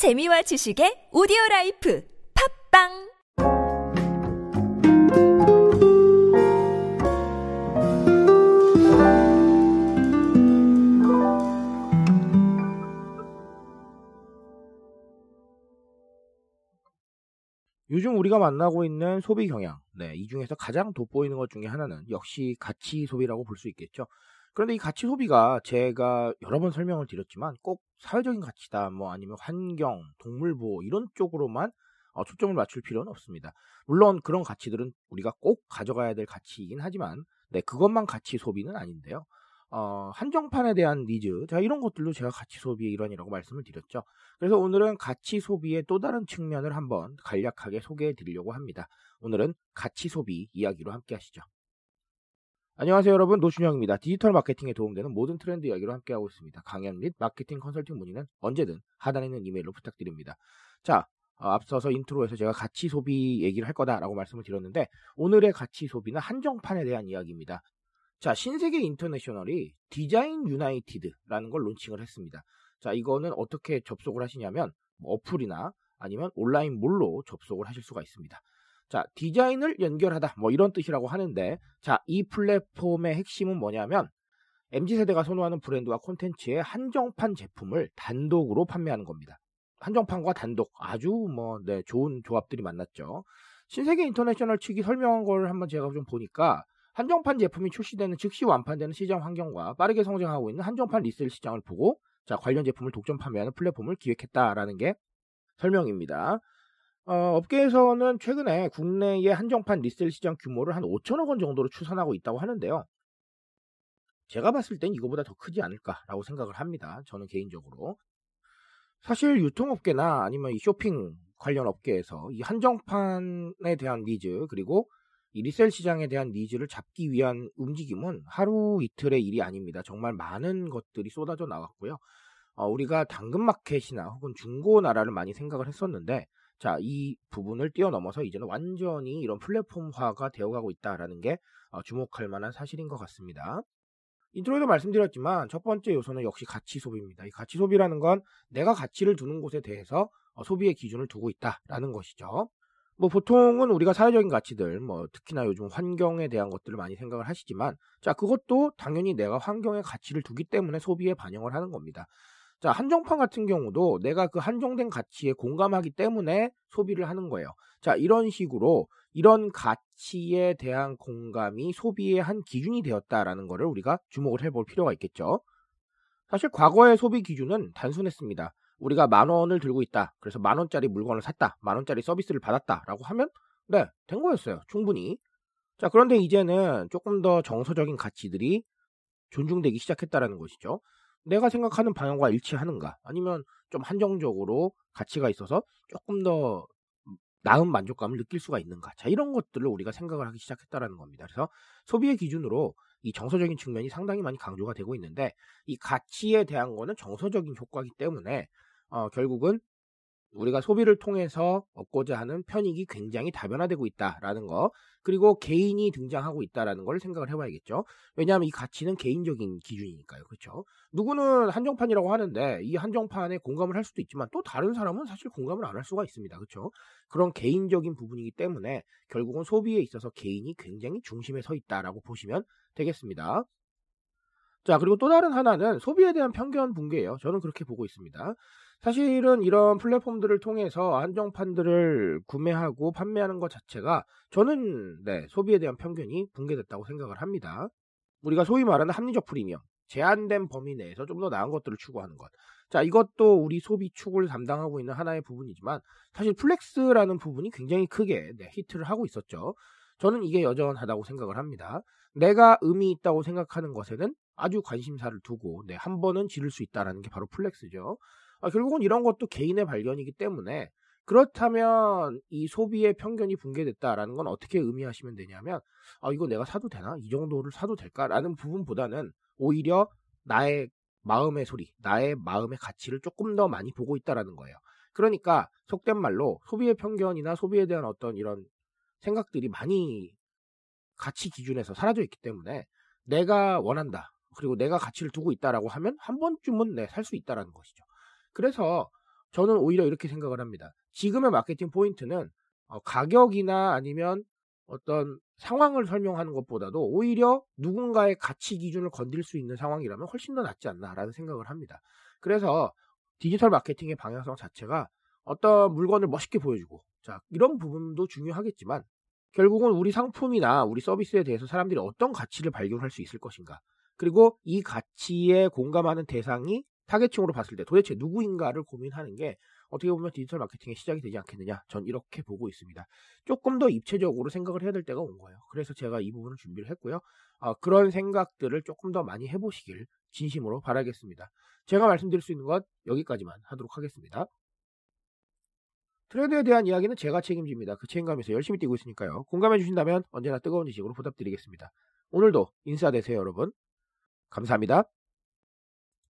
재미와 지식의 오디오 라이프 팟빵 요즘 우리가 만나고 있는 소비 경향, 네, 이 중에서 가장 돋보이는 것 중에 하나는 역시 가치 소비라고 볼 수 있겠죠. 그런데 이 가치 소비가 제가 여러 번 설명을 드렸지만 꼭 사회적인 가치다, 뭐 아니면 환경, 동물 보호 이런 쪽으로만 어, 초점을 맞출 필요는 없습니다. 물론 그런 가치들은 우리가 꼭 가져가야 될 가치이긴 하지만, 네, 그것만 가치 소비는 아닌데요. 어, 한정판에 대한 니즈, 자, 이런 것들도 제가 가치 소비의 일환이라고 말씀을 드렸죠. 그래서 오늘은 가치 소비의 또 다른 측면을 한번 간략하게 소개해 드리려고 합니다. 오늘은 가치 소비 이야기로 함께 하시죠. 안녕하세요 여러분 노준영입니다. 디지털 마케팅에 도움되는 모든 트렌드 이야기로 함께하고 있습니다. 강연 및 마케팅 컨설팅 문의는 언제든 하단에 있는 이메일로 부탁드립니다. 자, 어, 앞서서 intro에서 제가 가치 소비 얘기를 할 거다라고 말씀을 드렸는데 오늘의 가치 소비는 한정판에 대한 이야기입니다. 자, 신세계 인터내셔널이 디자인 유나이티드라는 걸 론칭을 했습니다. 자, 이거는 어떻게 접속을 하시냐면 뭐 어플이나 아니면 온라인 몰로 접속을 하실 수가 있습니다. 자, 디자인을 연결하다 뭐 이런 뜻이라고 하는데 자, 이 플랫폼의 핵심은 뭐냐면 MZ세대가 선호하는 브랜드와 콘텐츠의 한정판 제품을 단독으로 판매하는 겁니다. 한정판과 단독 아주 뭐 네, 좋은 조합들이 만났죠. 신세계 인터내셔널 측이 설명한 걸 한번 제가 좀 보니까 한정판 제품이 출시되는 즉시 완판되는 시장 환경과 빠르게 성장하고 있는 한정판 resell 시장을 보고 자 관련 제품을 독점 판매하는 플랫폼을 기획했다라는 게 설명입니다. 어, 업계에서는 최근에 국내의 한정판 resell 시장 규모를 한 5천억 원 정도로 추산하고 있다고 하는데요. 제가 봤을 땐 이거보다 더 크지 않을까라고 생각을 합니다. 저는 개인적으로. 사실 유통업계나 아니면 이 쇼핑 관련 업계에서 이 한정판에 대한 니즈 그리고 이 resell 시장에 대한 needs를 잡기 위한 움직임은 하루 이틀의 일이 아닙니다. 정말 많은 것들이 쏟아져 나왔고요. 어, 우리가 당근마켓이나 혹은 중고나라를 많이 생각을 했었는데 자, 이 부분을 뛰어넘어서 이제는 완전히 이런 플랫폼화가 되어가고 있다라는 게 어, 주목할 만한 사실인 것 같습니다. intro에도 말씀드렸지만 첫 번째 요소는 역시 가치 소비입니다. 이 가치 소비라는 건 내가 가치를 두는 곳에 대해서 어, 소비의 기준을 두고 있다라는 것이죠. 뭐 보통은 우리가 사회적인 가치들, 뭐 특히나 요즘 환경에 대한 것들을 많이 생각을 하시지만, 자 그것도 당연히 내가 환경에 가치를 두기 때문에 소비에 반영을 하는 겁니다. 자 한정판 같은 경우도 내가 그 한정된 가치에 공감하기 때문에 소비를 하는 거예요. 자 이런 식으로 이런 가치에 대한 공감이 소비의 한 기준이 되었다라는 것을 우리가 주목을 해볼 필요가 있겠죠. 사실 과거의 소비 기준은 단순했습니다. 우리가 만 원을 들고 있다. 그래서 만 원짜리 물건을 샀다. 만 원짜리 서비스를 받았다라고 하면 네, 된 거였어요. 충분히. 자, 그런데 이제는 조금 더 정서적인 가치들이 존중되기 시작했다라는 것이죠. 내가 생각하는 방향과 일치하는가? 아니면 좀 한정적으로 가치가 있어서 조금 더 나은 만족감을 느낄 수가 있는가? 자, 이런 것들을 우리가 생각을 하기 시작했다라는 겁니다. 그래서 소비의 기준으로 이 정서적인 측면이 상당히 많이 강조가 되고 있는데 이 가치에 대한 거는 정서적인 효과이기 때문에 어, 결국은 우리가 소비를 통해서 얻고자 하는 편익이 굉장히 다변화되고 있다라는 거 그리고 개인이 등장하고 있다라는 걸 생각을 해봐야겠죠. 왜냐하면 이 가치는 개인적인 기준이니까요. 그렇죠. 누구는 한정판이라고 하는데 이 한정판에 공감을 할 수도 있지만 또 다른 사람은 사실 공감을 안 할 수가 있습니다. 그렇죠. 그런 개인적인 부분이기 때문에 결국은 소비에 있어서 개인이 굉장히 중심에 서 있다라고 보시면 되겠습니다. 자, 그리고 또 다른 하나는 소비에 대한 편견 붕괴예요. 저는 그렇게 보고 있습니다. 사실은 이런 플랫폼들을 통해서 한정판들을 구매하고 판매하는 것 자체가 저는 네, 소비에 대한 편견이 붕괴됐다고 생각을 합니다. 우리가 소위 말하는 합리적 프리미엄, 제한된 범위 내에서 좀 더 나은 것들을 추구하는 것. 자, 이것도 우리 소비 축을 담당하고 있는 하나의 부분이지만 사실 flex라는 부분이 굉장히 크게 네, 히트를 하고 있었죠. 저는 이게 여전하다고 생각을 합니다. 내가 의미 있다고 생각하는 것에는 아주 관심사를 두고 네, 한 번은 지를 수 있다라는 게 바로 flex죠. 아, 결국은 이런 것도 개인의 발견이기 때문에 그렇다면 이 소비의 편견이 붕괴됐다라는 건 어떻게 의미하시면 되냐면 아 이거 내가 사도 되나 이 정도를 사도 될까라는 부분보다는 오히려 나의 마음의 소리, 나의 마음의 가치를 조금 더 많이 보고 있다라는 거예요. 그러니까 속된 말로 소비의 편견이나 소비에 대한 어떤 이런 생각들이 많이 가치 기준에서 사라져 있기 때문에 내가 원한다. 그리고 내가 가치를 두고 있다라고 하면 한 번쯤은 내살수 있다라는 것이죠. 그래서 저는 오히려 이렇게 생각을 합니다. 지금의 마케팅 포인트는 어, 가격이나 아니면 어떤 상황을 설명하는 것보다도 오히려 누군가의 가치 기준을 건들 수 있는 상황이라면 훨씬 더 낫지 않나라는 생각을 합니다. 그래서 디지털 마케팅의 방향성 자체가 어떤 물건을 멋있게 보여주고 자 이런 부분도 중요하겠지만 결국은 우리 상품이나 우리 서비스에 대해서 사람들이 어떤 가치를 발견할 수 있을 것인가 그리고 이 가치에 공감하는 대상이 타겟층으로 봤을 때 도대체 누구인가를 고민하는 게 어떻게 보면 디지털 마케팅의 시작이 되지 않겠느냐 전 이렇게 보고 있습니다. 조금 더 입체적으로 생각을 해야 될 때가 온 거예요. 그래서 제가 이 부분을 준비를 했고요. 어, 그런 생각들을 조금 더 많이 해보시길 진심으로 바라겠습니다. 제가 말씀드릴 수 있는 것 여기까지만 하도록 하겠습니다. 트레드에 대한 이야기는 제가 책임집니다. 그 책임감에서 열심히 뛰고 있으니까요. 공감해 주신다면 언제나 뜨거운 지식으로 보답드리겠습니다. 오늘도 인사 되세요, 여러분. 감사합니다.